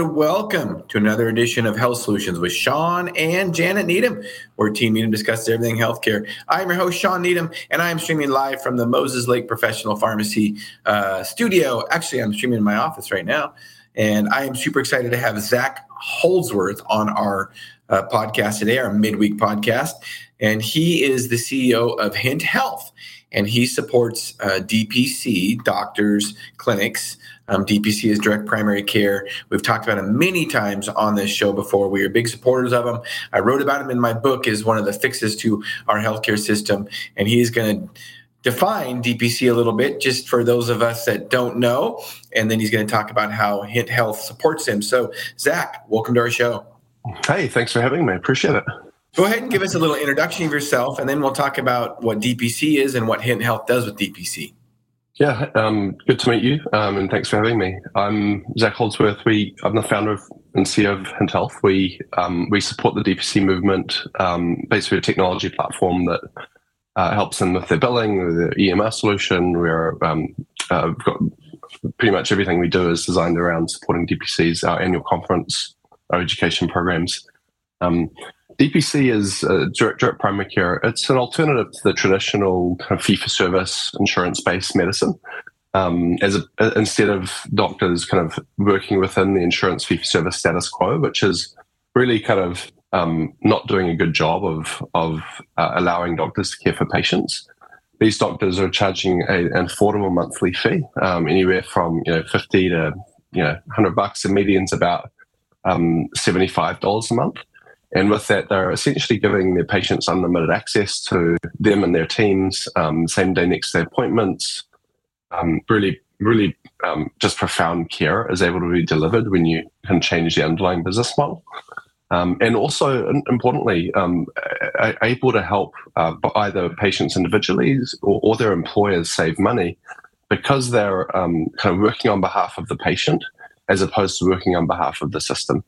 and welcome to another edition of Health Solutions with Shawn and Janet Needham, where Team Needham discusses everything healthcare. I'm your host, Shawn Needham, and I am streaming live from the Moses Lake Professional Pharmacy uh, studio. Actually, I'm streaming in my office right now, and I am super excited to have Zak Holdsworth on our uh, podcast today, our midweek podcast. And he is the CEO of Hint Health, and he supports uh, DPC, doctors, clinics um, DPC is direct primary care. We've talked about him many times on this show before. We are big supporters of him. I wrote about him in my book as one of the fixes to our healthcare system, and he's going to define DPC a little bit just for those of us that don't know. And then he's going to talk about how Hint Health supports him. So, Zak, welcome to our show. Hey, thanks for having me. I appreciate it. Go ahead and give us a little introduction of yourself, and then we'll talk about what DPC is and what Hint Health does with DPC. Yeah, um, good to meet you, um, and thanks for having me. I'm Zak Holdsworth. We, I'm the founder of and CEO of Hint Health. We um, we support the DPC movement, um, basically a technology platform that uh, helps them with their billing, their EMR solution. We're um, uh, we've got pretty much everything we do is designed around supporting DPCs, our annual conference, our education programs. Um, DPC is uh, direct, direct primary care. It's an alternative to the traditional kind of fee for service insurance based medicine. Um, as a, instead of doctors kind of working within the insurance fee for service status quo, which is really kind of um, not doing a good job of of uh, allowing doctors to care for patients. These doctors are charging a, an affordable monthly fee, um, anywhere from you know fifty to you know hundred bucks. The median's about um, seventy five dollars a month. And with that, they're essentially giving their patients unlimited access to them and their teams, um, same day, next day appointments. Um, really, really um, just profound care is able to be delivered when you can change the underlying business model. Um, and also, importantly, um, able to help uh, either patients individually or, or, their employers save money because they're um, kind of working on behalf of the patient as opposed to working on behalf of the system.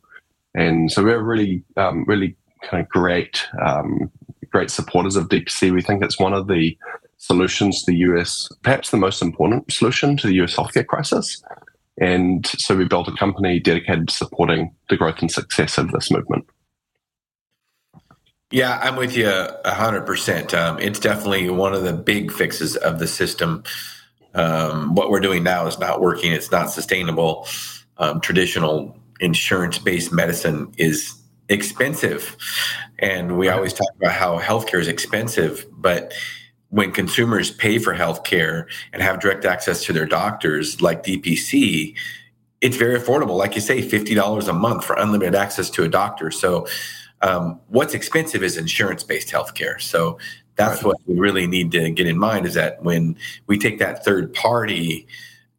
And so we're really, um, really kind of great, um, great supporters of DPC. We think it's one of the solutions to the US, perhaps the most important solution to the US healthcare crisis. And so we built a company dedicated to supporting the growth and success of this movement. Yeah, I'm with you 100%. Um, it's definitely one of the big fixes of the system. Um, what we're doing now is not working, it's not sustainable. Um, traditional insurance based medicine is expensive. And we always talk about how healthcare is expensive, but when consumers pay for healthcare and have direct access to their doctors like DPC, it's very affordable. Like you say, $50 a month for unlimited access to a doctor. So, um, what's expensive is insurance based healthcare. So, that's right. what we really need to get in mind is that when we take that third party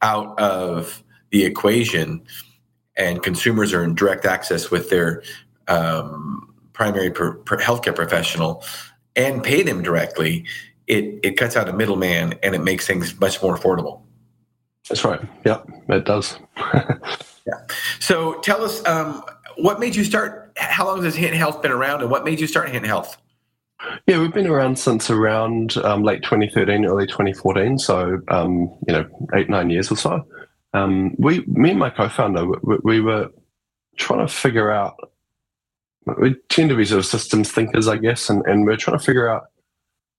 out of the equation, and consumers are in direct access with their um, primary per, per healthcare professional and pay them directly, it, it cuts out a middleman and it makes things much more affordable. That's right. Yeah, it does. yeah. So tell us um, what made you start? How long has Hint Health been around, and what made you start Hint Health? Yeah, we've been around since around um, late 2013, early 2014. So um, you know, eight nine years or so um, we, me and my co-founder, we, we, were trying to figure out. We tend to be sort of systems thinkers, I guess, and, and we're trying to figure out.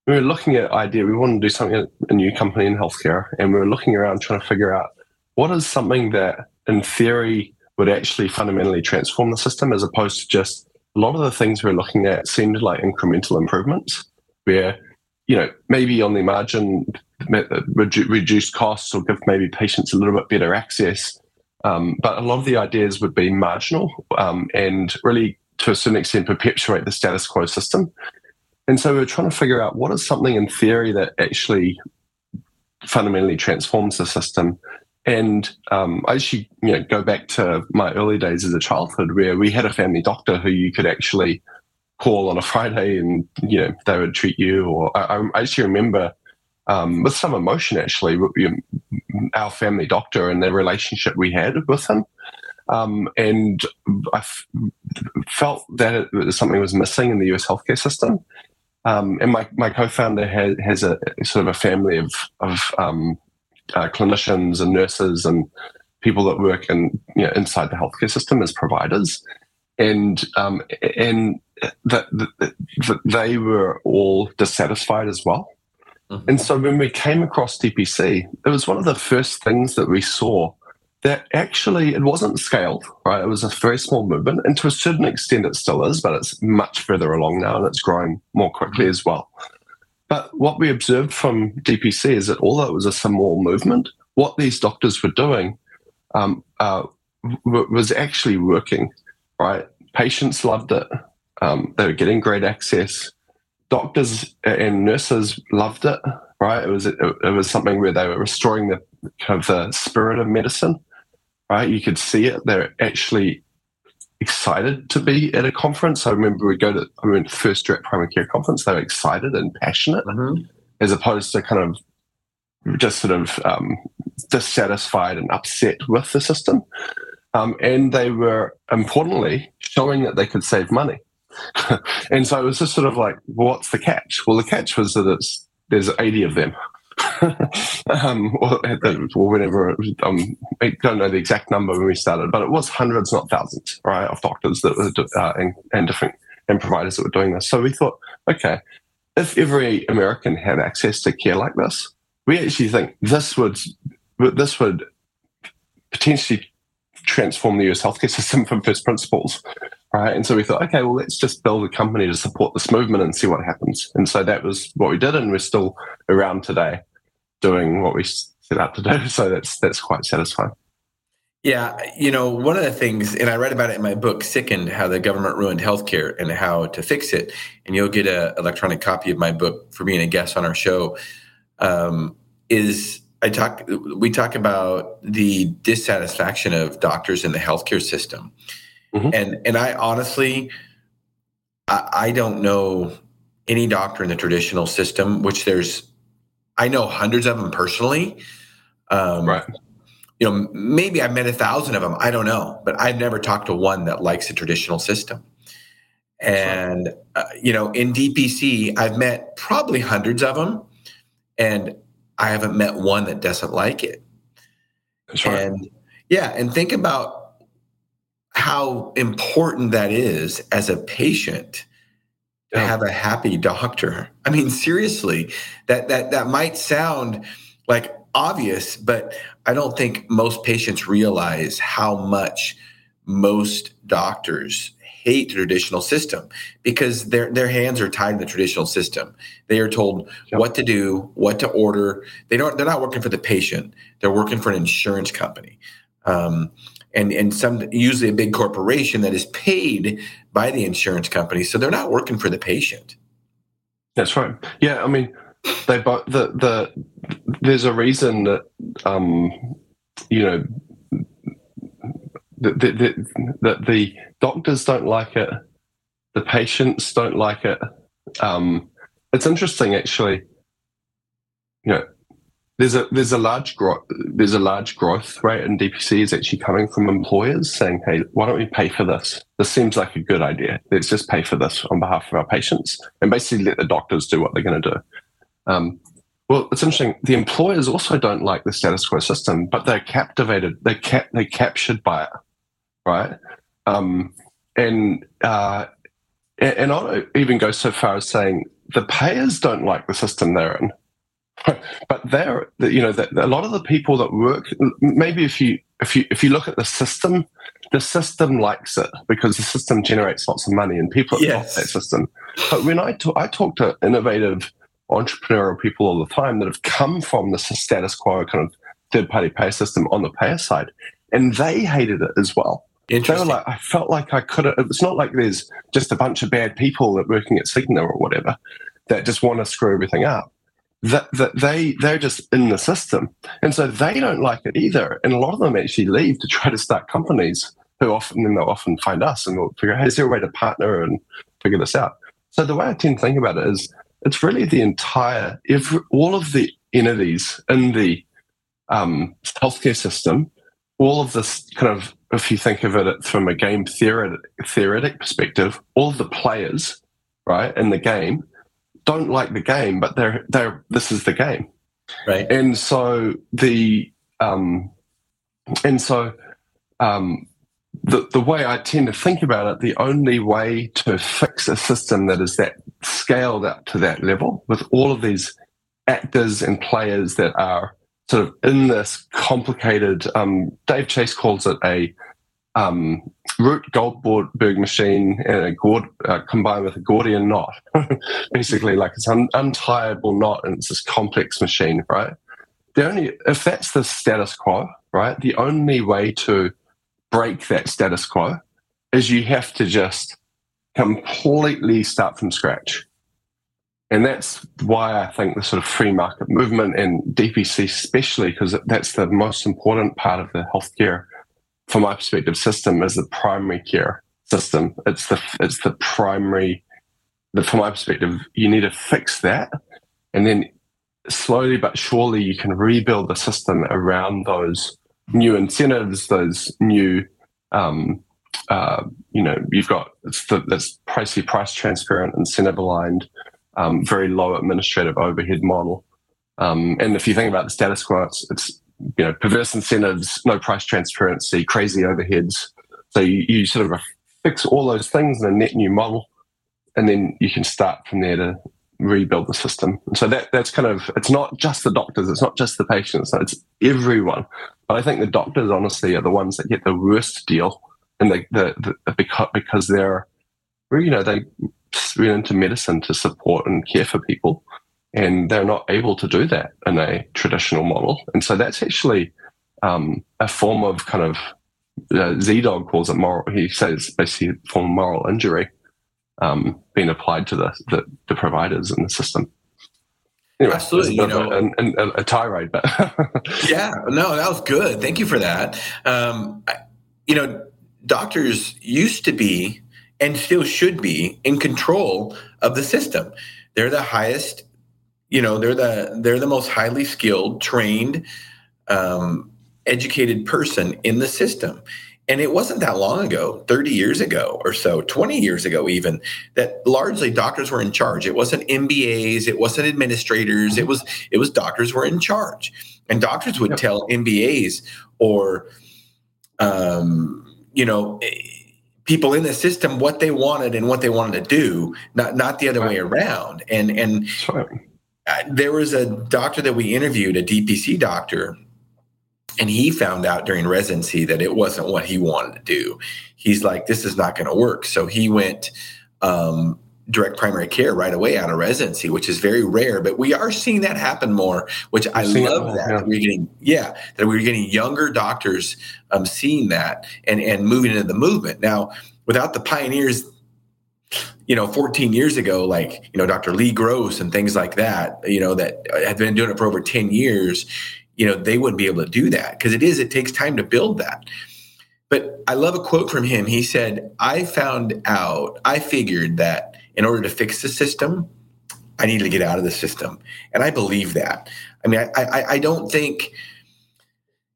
We were looking at idea. We wanted to do something a new company in healthcare, and we were looking around trying to figure out what is something that, in theory, would actually fundamentally transform the system, as opposed to just a lot of the things we we're looking at seemed like incremental improvements, where you know maybe on the margin reduce costs or give maybe patients a little bit better access. Um, but a lot of the ideas would be marginal um, and really, to a certain extent, perpetuate the status quo system. And so we're trying to figure out what is something in theory that actually fundamentally transforms the system. And um, I actually, you know, go back to my early days as a childhood, where we had a family doctor who you could actually call on a Friday, and you know they would treat you. Or I, I actually remember um, with some emotion actually our family doctor and the relationship we had with him. Um, and I f- felt that it, something was missing in the US healthcare system. Um, and my, my co-founder has, has a sort of a family of, of um, uh, clinicians and nurses and people that work in you know, inside the healthcare system as providers, and um, and that, that they were all dissatisfied as well. Mm-hmm. And so when we came across DPC, it was one of the first things that we saw that actually it wasn't scaled, right? It was a very small movement, and to a certain extent it still is, but it's much further along now and it's growing more quickly as well. But what we observed from DPC is that although it was a small movement, what these doctors were doing um, uh, w- was actually working, right? Patients loved it. Um, they were getting great access. Doctors and nurses loved it, right? It was it, it was something where they were restoring the kind of the spirit of medicine, right? You could see it. They're actually excited to be at a conference. I remember we go to I went to first direct primary care conference. They were excited and passionate, mm-hmm. as opposed to kind of just sort of um, dissatisfied and upset with the system. Um, and they were importantly showing that they could save money. and so it was just sort of like, what's the catch? Well, the catch was that it's there's 80 of them. um, or, or. Um, I don't know the exact number when we started, but it was hundreds, not thousands, right, of doctors that were uh, and, and different and providers that were doing this. So we thought, okay, if every American had access to care like this, we actually think this would this would potentially transform the US healthcare system from first principles. Right. And so we thought, okay, well, let's just build a company to support this movement and see what happens. And so that was what we did. And we're still around today doing what we set out to do. So that's that's quite satisfying. Yeah, you know, one of the things, and I read about it in my book, Sickened, how the government ruined healthcare and how to fix it. And you'll get an electronic copy of my book for being a guest on our show. Um, is I talk we talk about the dissatisfaction of doctors in the healthcare system, mm-hmm. and and I honestly, I, I don't know any doctor in the traditional system, which there's, I know hundreds of them personally. Um, right. You know, maybe I've met a thousand of them. I don't know, but I've never talked to one that likes the traditional system. And uh, you know, in DPC, I've met probably hundreds of them, and I haven't met one that doesn't like it. That's Right. And yeah, and think about how important that is as a patient to yeah. have a happy doctor. I mean, seriously, that that that might sound like obvious, but I don't think most patients realize how much most doctors hate the traditional system because their their hands are tied in the traditional system. They are told yep. what to do, what to order. They don't. They're not working for the patient. They're working for an insurance company, um, and and some usually a big corporation that is paid by the insurance company. So they're not working for the patient. That's right. Yeah, I mean, they both the the there's a reason that um, you know that the, the, the, the, doctors don't like it, the patients don't like it. Um, it's interesting, actually. You know, there's a there's a large growth there's a large growth rate in DPC is actually coming from employers saying, "Hey, why don't we pay for this? This seems like a good idea. Let's just pay for this on behalf of our patients and basically let the doctors do what they're going to do." Um, well, it's interesting. The employers also don't like the status quo system, but they're captivated. They cap they captured by it right? Um, and uh, and I'll even go so far as saying the payers don't like the system they're in, but they're you know a lot of the people that work. Maybe if you if you if you look at the system, the system likes it because the system generates lots of money and people yes. that system. But when I talk, I talk to innovative entrepreneurial people all the time that have come from the status quo kind of third party pay system on the payer side, and they hated it as well. They were like, I felt like I could. It's not like there's just a bunch of bad people that working at Cigna or whatever that just want to screw everything up. That, that they they're just in the system, and so they don't like it either. And a lot of them actually leave to try to start companies. Who often then they'll often find us and we'll figure, hey, is there a way to partner and figure this out? So the way I tend to think about it is, it's really the entire, if all of the entities in the um, healthcare system, all of this kind of if you think of it from a game theoretic, theoretic perspective, all the players, right, in the game don't like the game, but they're they're this is the game, right? And so the um, and so um, the, the way I tend to think about it, the only way to fix a system that is that scaled up to that level with all of these actors and players that are sort of in this complicated, um, Dave Chase calls it a um, Rube Goldberg machine and a Gord, uh, combined with a Gordian knot. Basically, like it's an untieable knot and it's this complex machine, right? The only, if that's the status quo, right, the only way to break that status quo is you have to just completely start from scratch. And that's why I think the sort of free market movement and DPC, especially because that's the most important part of the healthcare, from my perspective, system is the primary care system. It's the it's the primary. The, from my perspective, you need to fix that, and then slowly but surely you can rebuild the system around those new incentives, those new, um, uh, you know, you've got it's the, this pricey, price transparent, incentive aligned, um, very low administrative overhead model. Um, and if you think about the status quo, it's, it's, you know perverse incentives, no price transparency, crazy overheads. So you, you sort of fix all those things in a net new model, and then you can start from there to rebuild the system. And so that that's kind of it's not just the doctors, it's not just the patients, it's everyone. But I think the doctors honestly are the ones that get the worst deal, and the the, the because because they're you know they went into medicine to support and care for people, and they're not able to do that in a traditional model. And so that's actually um, a form of kind of uh, ZDogg calls it moral. He says basically a form of moral injury um, being applied to the, the, the providers in the system. Anyway, Absolutely, you know, a, a, a, tirade, but yeah, no, that was good. Thank you for that. Um, you know, doctors used to be and still should be in control of the system. They're the highest, you know, they're the they're the most highly skilled, trained, um, educated person in the system. And it wasn't that long ago, 30 years ago or so, 20 years ago, even, that largely doctors were in charge. It wasn't MBAs, it wasn't administrators, it was it was doctors were in charge. And doctors would tell MBAs or um, you know, people in the system what they wanted and what they wanted to do, not not the other right. way around. And and. There was a doctor that we interviewed, a DPC doctor, and he found out during residency that it wasn't what he wanted to do. He's like, this is not going to work. So he went um, direct primary care right away out of residency, which is very rare. But we are seeing that happen more, which I love that. Yeah. We're getting, yeah, that we're getting younger doctors um, seeing that and and moving into the movement. Now, without the pioneers you know 14 years ago like you know dr lee gross and things like that you know that had been doing it for over 10 years you know they wouldn't be able to do that because it is it takes time to build that. But i love a quote from him. He said i found out i figured that in order to fix the system i needed to get out of the system. And i believe that. I mean i i, I don't think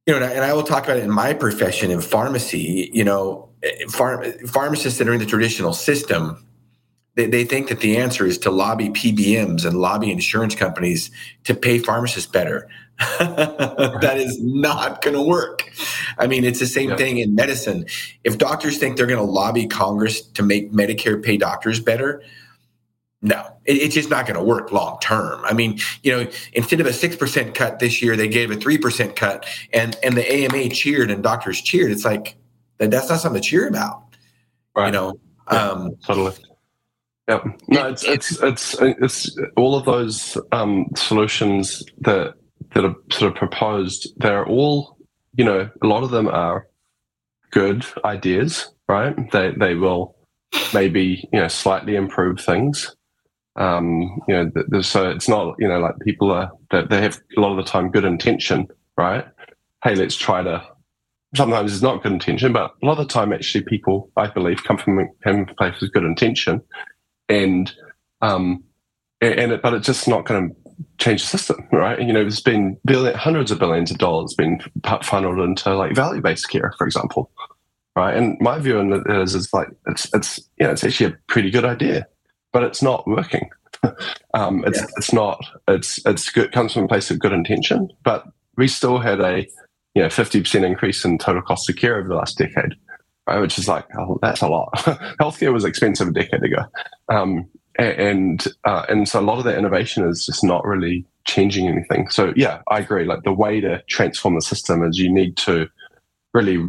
you know and I, will talk about it in my profession in pharmacy you know eh, pharm- pharmacists that are in the traditional system they, they think that the answer is to lobby PBMs and lobby insurance companies to pay pharmacists better. that is not going to work. I mean, it's the same yeah. thing in medicine. If doctors think they're going to lobby Congress to make Medicare pay doctors better, no, it, it's just not going to work long term. I mean, you know, instead of a six percent cut this year, they gave a three percent cut, and and the AMA cheered and doctors cheered. It's like that, that's not something to cheer about. Right. You know, yeah, um, totally. Yeah, no, it's it's it's it's all of those um, solutions that that are sort of proposed. They're all, you know, a lot of them are good ideas, right? They they will maybe you know slightly improve things. Um, you know, so it's not you know like people are that they have a lot of the time good intention, right? Hey, let's try to sometimes it's not good intention, but a lot of the time, actually, people, I believe, come from, from a place with good intention and um, and it, but it's just not going to change the system, right? And, you know, there's been billion, hundreds hundreds of billions of dollars been funneled into like value-based care, for example, right? And my view on it is, is like it's it's you know it's actually a pretty good idea, but it's not working. um, it's yeah. it's not it's it's good comes from a place of good intention, but we still had a you know, 50% increase in total cost of care over the last decade, Which is like, oh, that's a lot. Healthcare was expensive a decade ago. Um, and, uh, and so a lot of that innovation is just not really changing anything. So yeah, I agree. Like the way to transform the system is you need to really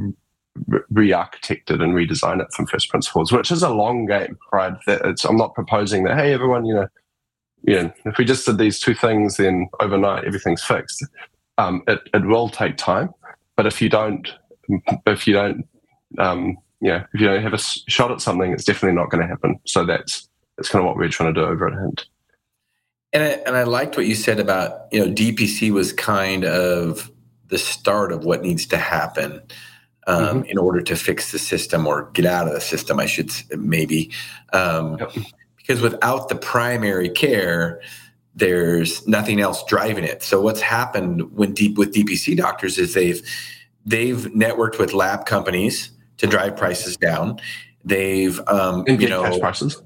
re-architect it and redesign it from first principles, which is a long game, right? It's, I'm not proposing that, hey, everyone, you know, you know, if we just did these two things, then overnight everything's fixed. Um, it, it will take time, but if you don't, if you don't, um, yeah, if you don't have a shot at something, it's definitely not going to happen. So that's that's kind of what we're trying to do over at Hint. And I, and I liked what you said about you know DPC was kind of the start of what needs to happen um, mm-hmm. in order to fix the system or get out of the system. I should maybe um, yep. because without the primary care, there's nothing else driving it. So what's happened when deep with DPC doctors is they've they've networked with lab companies to drive prices down. They've um, you know prices.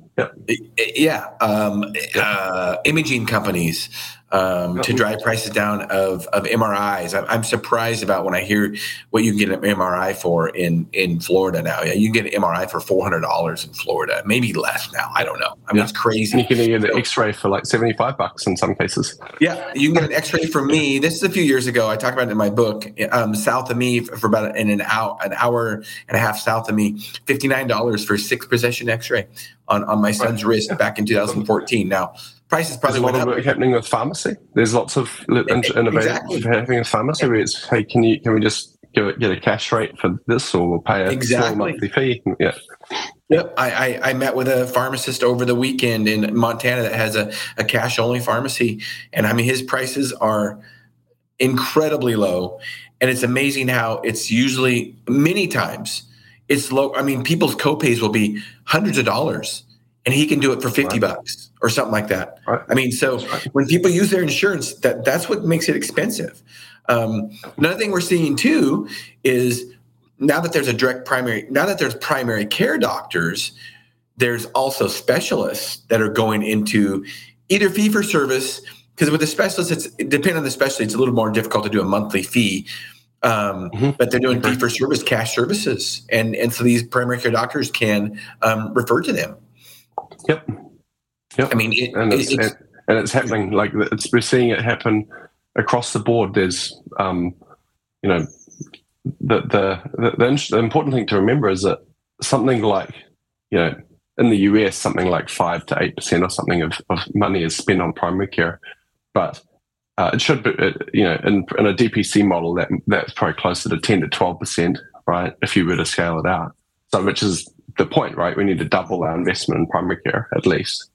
Yeah, um, uh, imaging companies um, to drive prices down of, of MRIs. I'm, I'm, surprised about when I hear what you can get an MRI for in, in Florida now. Yeah, you can get an MRI for four hundred dollars in Florida, maybe less now. I don't know. I mean, yeah. it's crazy. And you can get an X-ray for like seventy five bucks in some cases. Yeah, you can get an X-ray for me. This is a few years ago. I talked about it in my book. Um, south of me for about in an hour, an hour and a half south of me, fifty nine dollars for six possession X-ray on on my son's right. wrist back in two thousand fourteen. Now prices probably There's a lot of work happening with pharmacy. There's lots of innovation exactly. happening in pharmacy where it's hey, can you can we just get, get a cash rate for this or we'll pay a exactly. monthly fee? Yeah. Yep. I, I, I, met with a pharmacist over the weekend in Montana that has a, a cash only pharmacy. And I mean, his prices are incredibly low. And it's amazing how it's usually many times it's low. I mean, people's copays will be hundreds of dollars and he can do it for 50 right. bucks or something like that. I mean, so when people use their insurance, that that's what makes it expensive. Um, another thing we're seeing too is now that there's a direct primary, now that there's primary care doctors, there's also specialists that are going into either fee for service because with the specialists, it's it depending on the specialty, it's a little more difficult to do a monthly fee. Um, mm-hmm. But they're doing fee for service cash services, and and so these primary care doctors can um, refer to them. Yep. Yep. I mean, it, and, it's, it's, and it's happening. Like it's, we're seeing it happen across the board. There's, um, you know, the, the the, the important thing to remember is that something like, you know, in the US, something like five to eight percent or something of, of money is spent on primary care, but uh, it should be, you know, in, in a DPC model that that's probably closer to ten to twelve percent, right? If you were to scale it out, so which is the point, right? We need to double our investment in primary care at least.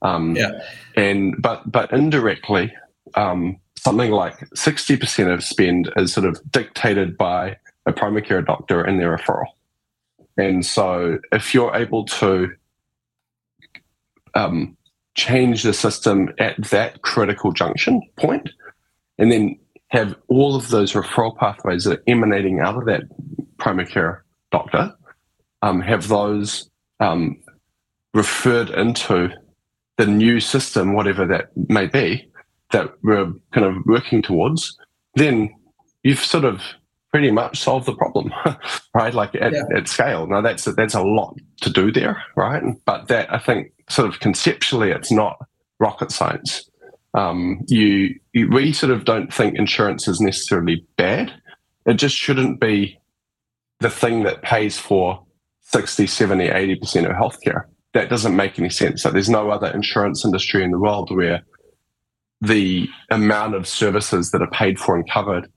Um, yeah. And but but indirectly, um, something like sixty percent of spend is sort of dictated by a primary care doctor and their referral. And so, if you're able to um, change the system at that critical junction point, and then have all of those referral pathways that are emanating out of that primary care doctor um, have those um, referred into the new system, whatever that may be, that we're kind of working towards, then you've sort of pretty much solved the problem, right? Like at, yeah. at scale. Now that's a, that's a lot to do there, right? But that I think sort of conceptually, it's not rocket science. Um, you, you we sort of don't think insurance is necessarily bad. It just shouldn't be the thing that pays for 60, 70, 80% of healthcare. That doesn't make any sense. There's no other insurance industry in the world where the amount of services that are paid for and covered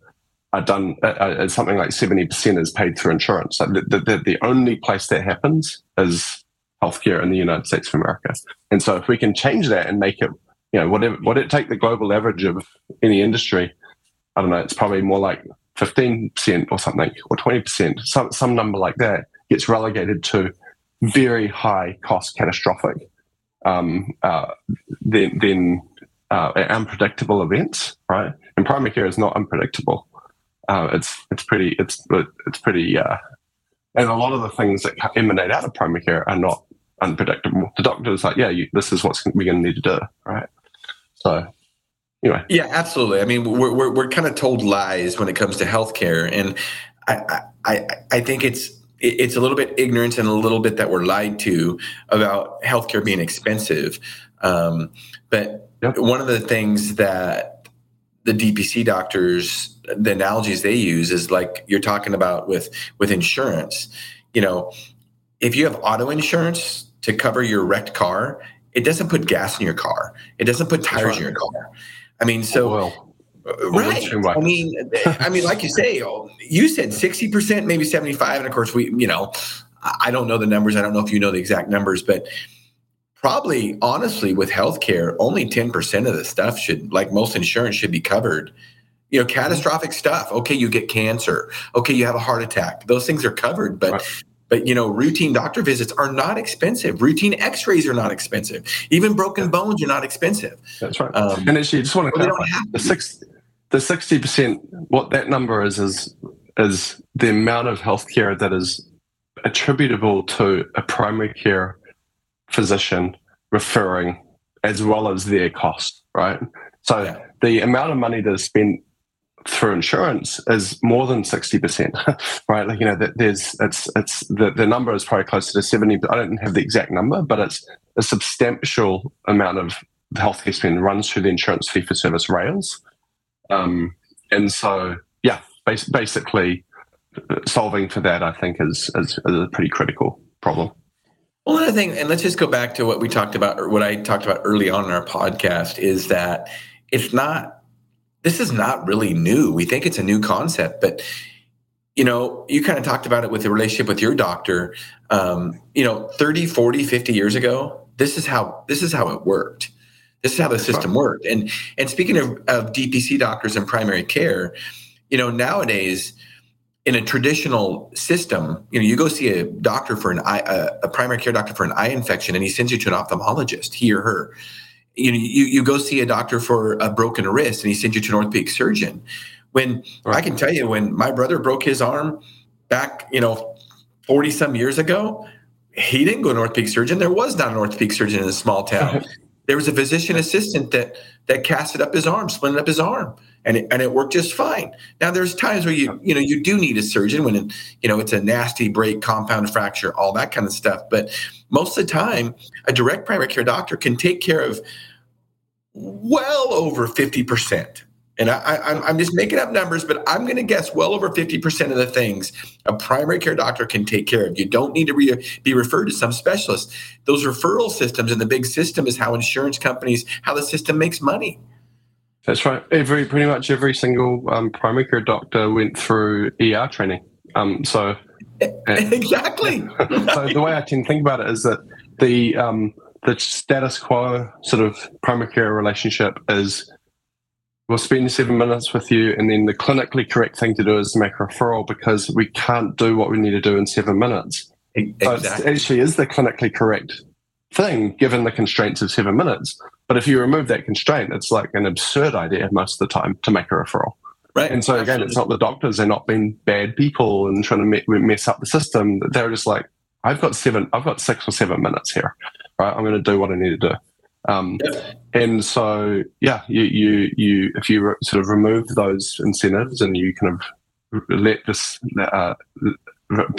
are done uh, something like 70% is paid through insurance. The, the, the only place that happens is healthcare in the United States of America. And so if we can change that and make it, you know, whatever, what it take the global average of any industry, I don't know, it's probably more like 15% or something, or 20%, some, some number like that gets relegated to very high cost catastrophic, um, uh, then, then uh, unpredictable events, right? And primary care is not unpredictable. Uh, it's it's pretty it's it's pretty uh, and a lot of the things that emanate out of primary care are not unpredictable. The doctor is like, yeah, you, this is what we're going to need to do, right? So, anyway. Yeah, absolutely. I mean, we're we're, we're kind of told lies when it comes to healthcare, and I I I think it's it's a little bit ignorance and a little bit that we're lied to about healthcare being expensive. Um, but yep. one of the things that the DPC doctors, the analogies they use is like you're talking about with with insurance. You know, if you have auto insurance to cover your wrecked car, it doesn't put gas in your car. It doesn't put tires right. in your car. I mean, so. Right. I mean, I mean, like you say, you said sixty percent, maybe seventy-five, and of course, we, you know, I don't know the numbers. I don't know if you know the exact numbers, but probably, honestly, with healthcare, only ten percent of the stuff should, like most insurance, should be covered. You know, catastrophic stuff. Okay, you get cancer. Okay, you have a heart attack. Those things are covered, but right. But you know, routine doctor visits are not expensive. Routine X-rays are not expensive. Even broken bones are not expensive. That's right. Um, and actually, just want to clarify the six, the sixty percent. What that number is is is the amount of healthcare that is attributable to a primary care physician referring, as well as their cost. Right. So yeah. the amount of money that is spent through insurance is more than 60%, right? Like, you know, that there's, it's, it's, the, the number is probably closer to 70, I don't have the exact number, but it's a substantial amount of healthcare spend runs through the insurance fee for service rails. Um, and so, yeah, bas- basically uh, solving for that, I think is, is, is a pretty critical problem. Well, another thing, and let's just go back to what we talked about, or what I talked about early on in our podcast, is that it's not this is not really new. We think it's a new concept, but you know, you kind of talked about it with the relationship with your doctor. Um, you know, 30, 40, 50 years ago, this is how this is how it worked. This is how the system worked. And and speaking of, of DPC doctors and primary care, you know, nowadays in a traditional system, you know, you go see a doctor for an eye, a, a primary care doctor for an eye infection, and he sends you to an ophthalmologist, he or her you know, you, you go see a doctor for a broken wrist and he sends you to an orthopedic surgeon. When right. I can tell you, when my brother broke his arm back, you know, 40 some years ago, he didn't go to an orthopedic surgeon. There was not an orthopedic surgeon in a small town. there was a physician assistant that that casted up his arm, splinted up his arm, and it, and it worked just fine. Now there's times where you you know you do need a surgeon when it, you know it's a nasty break, compound fracture, all that kind of stuff. But most of the time, a direct primary care doctor can take care of well over fifty percent. And I, am just making up numbers, but I'm going to guess well over 50% of the things a primary care doctor can take care of. You don't need to re- be referred to some specialist. Those referral systems and the big system is how insurance companies, how the system makes money. That's right. Every pretty much every single um, primary care doctor went through ER training. Um, so exactly. so the way I tend to think about it is that the um, the status quo sort of primary care relationship is we'll spend seven minutes with you, and then the clinically correct thing to do is make a referral because we can't do what we need to do in seven minutes. Exactly. So it actually is the clinically correct thing given the constraints of seven minutes. But if you remove that constraint, it's like an absurd idea most of the time to make a referral. Right. And so again, it's not the doctors; they're not being bad people and trying to mess up the system. They're just like, I've got seven, I've got six or seven minutes here. Right, I'm going to do what I need to do. Um, And so, yeah, you, you, you, if you re- sort of remove those incentives and you kind of let this uh,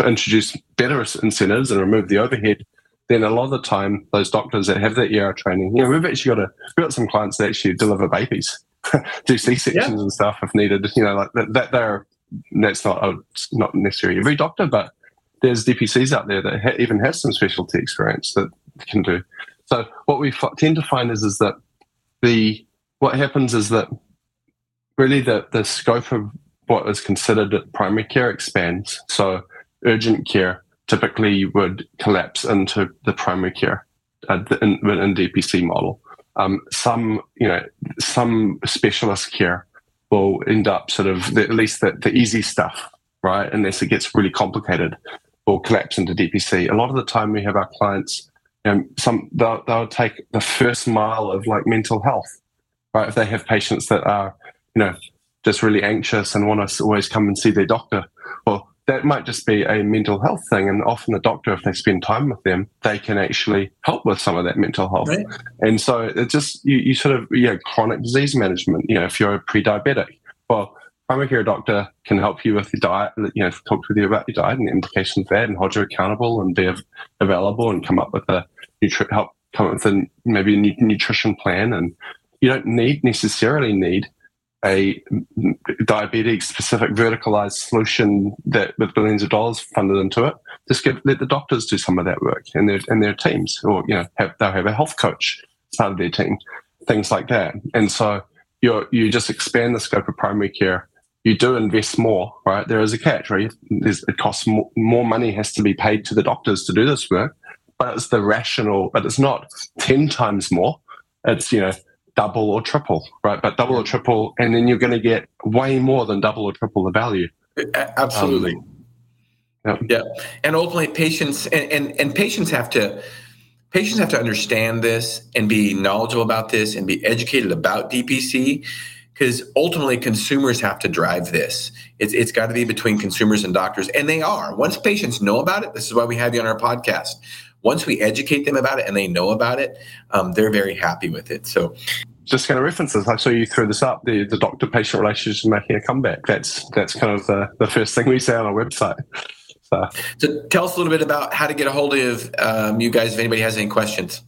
introduce better incentives and remove the overhead, then a lot of the time, those doctors that have that ER training, you know, we've actually got a, we've got some clients that actually deliver babies, do C sections yeah. and stuff if needed. You know, like that, that they're that's not a, not necessarily every doctor, but there's DPCs out there that ha- even have some specialty experience that can do. So what we f- tend to find is is that the what happens is that really the the scope of what is considered primary care expands. So urgent care typically would collapse into the primary care uh, in, in DPC model. Um, some, you know, some specialist care will end up sort of the, at least the, the easy stuff, right? Unless it gets really complicated, will collapse into DPC. A lot of the time, we have our clients, know, some they'll, they'll take the first mile of like mental health, right? If they have patients that are, you know, just really anxious and want to always come and see their doctor, well, that might just be a mental health thing. And often the doctor, if they spend time with them, they can actually help with some of that mental health. Right. And so it's just, you, you sort of, yeah, chronic disease management, you know, if you're a pre-diabetic, well, primary care doctor can help you with your diet, you know, talk with you about your diet and the implications that and hold you accountable and be available and come up with a, nutri- help come up with a, maybe a nutrition plan. And you don't need necessarily need a diabetes specific verticalized solution that with billions of dollars funded into it. Just let the doctors do some of that work and their and their teams, or you know, have, they'll have a health coach part of their team, things like that. And so you you just expand the scope of primary care. You do invest more, right? There is a catch, right? There's, it costs more, more money has to be paid to the doctors to do this work, but it's the rational. But it's not ten times more. It's you know double or triple, right? But double or triple, and then you're going to get way more than double or triple the value. Absolutely. Um, yeah. yeah. And ultimately, patients and, and, and patients have to patients have to understand this and be knowledgeable about this and be educated about DPC because ultimately consumers have to drive this. It's, it's got to be between consumers and doctors, and they are. Once patients know about it, this is why we have you on our podcast once we educate them about it and they know about it, um, they're very happy with it. So just kind of references. I saw you throw this up. The the doctor patient relationship is making a comeback. That's that's kind of the, the first thing we say on our website. So. so tell us a little bit about how to get a hold of um, you guys if anybody has any questions.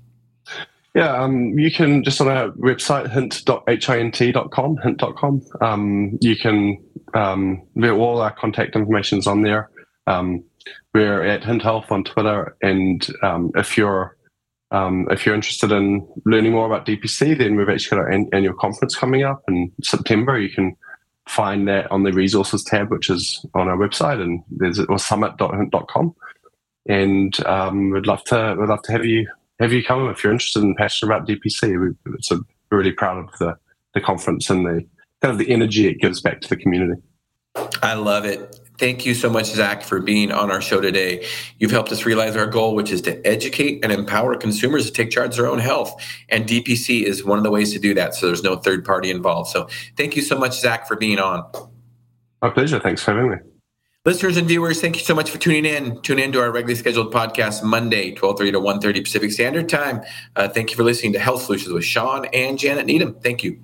Yeah, um, you can just on our website, hint.hint.com, hint.com. Um, you can, um, all our contact information is on there. Um, we're at Hint Health on Twitter, and um, if you're um, if you're interested in learning more about DPC, then we've actually got our an- annual conference coming up in September. You can find that on the resources tab, which is on our website, and there's or summit.hint.com. And um, we'd love to we'd love to have you have you come if you're interested and passionate about DPC. We, it's a, we're really proud of the the conference and the kind of the energy it gives back to the community. I love it. Thank you so much, Zak, for being on our show today. You've helped us realize our goal, which is to educate and empower consumers to take charge of their own health. And DPC is one of the ways to do that. So there's no third party involved. So thank you so much, Zak, for being on. My pleasure. Thanks for having me. Listeners and viewers, thank you so much for tuning in. Tune in to our regularly scheduled podcast Monday, 1230 to 1.30 Pacific Standard Time. Uh, thank you for listening to Health Solutions with Shawn and Janet Needham. Thank you.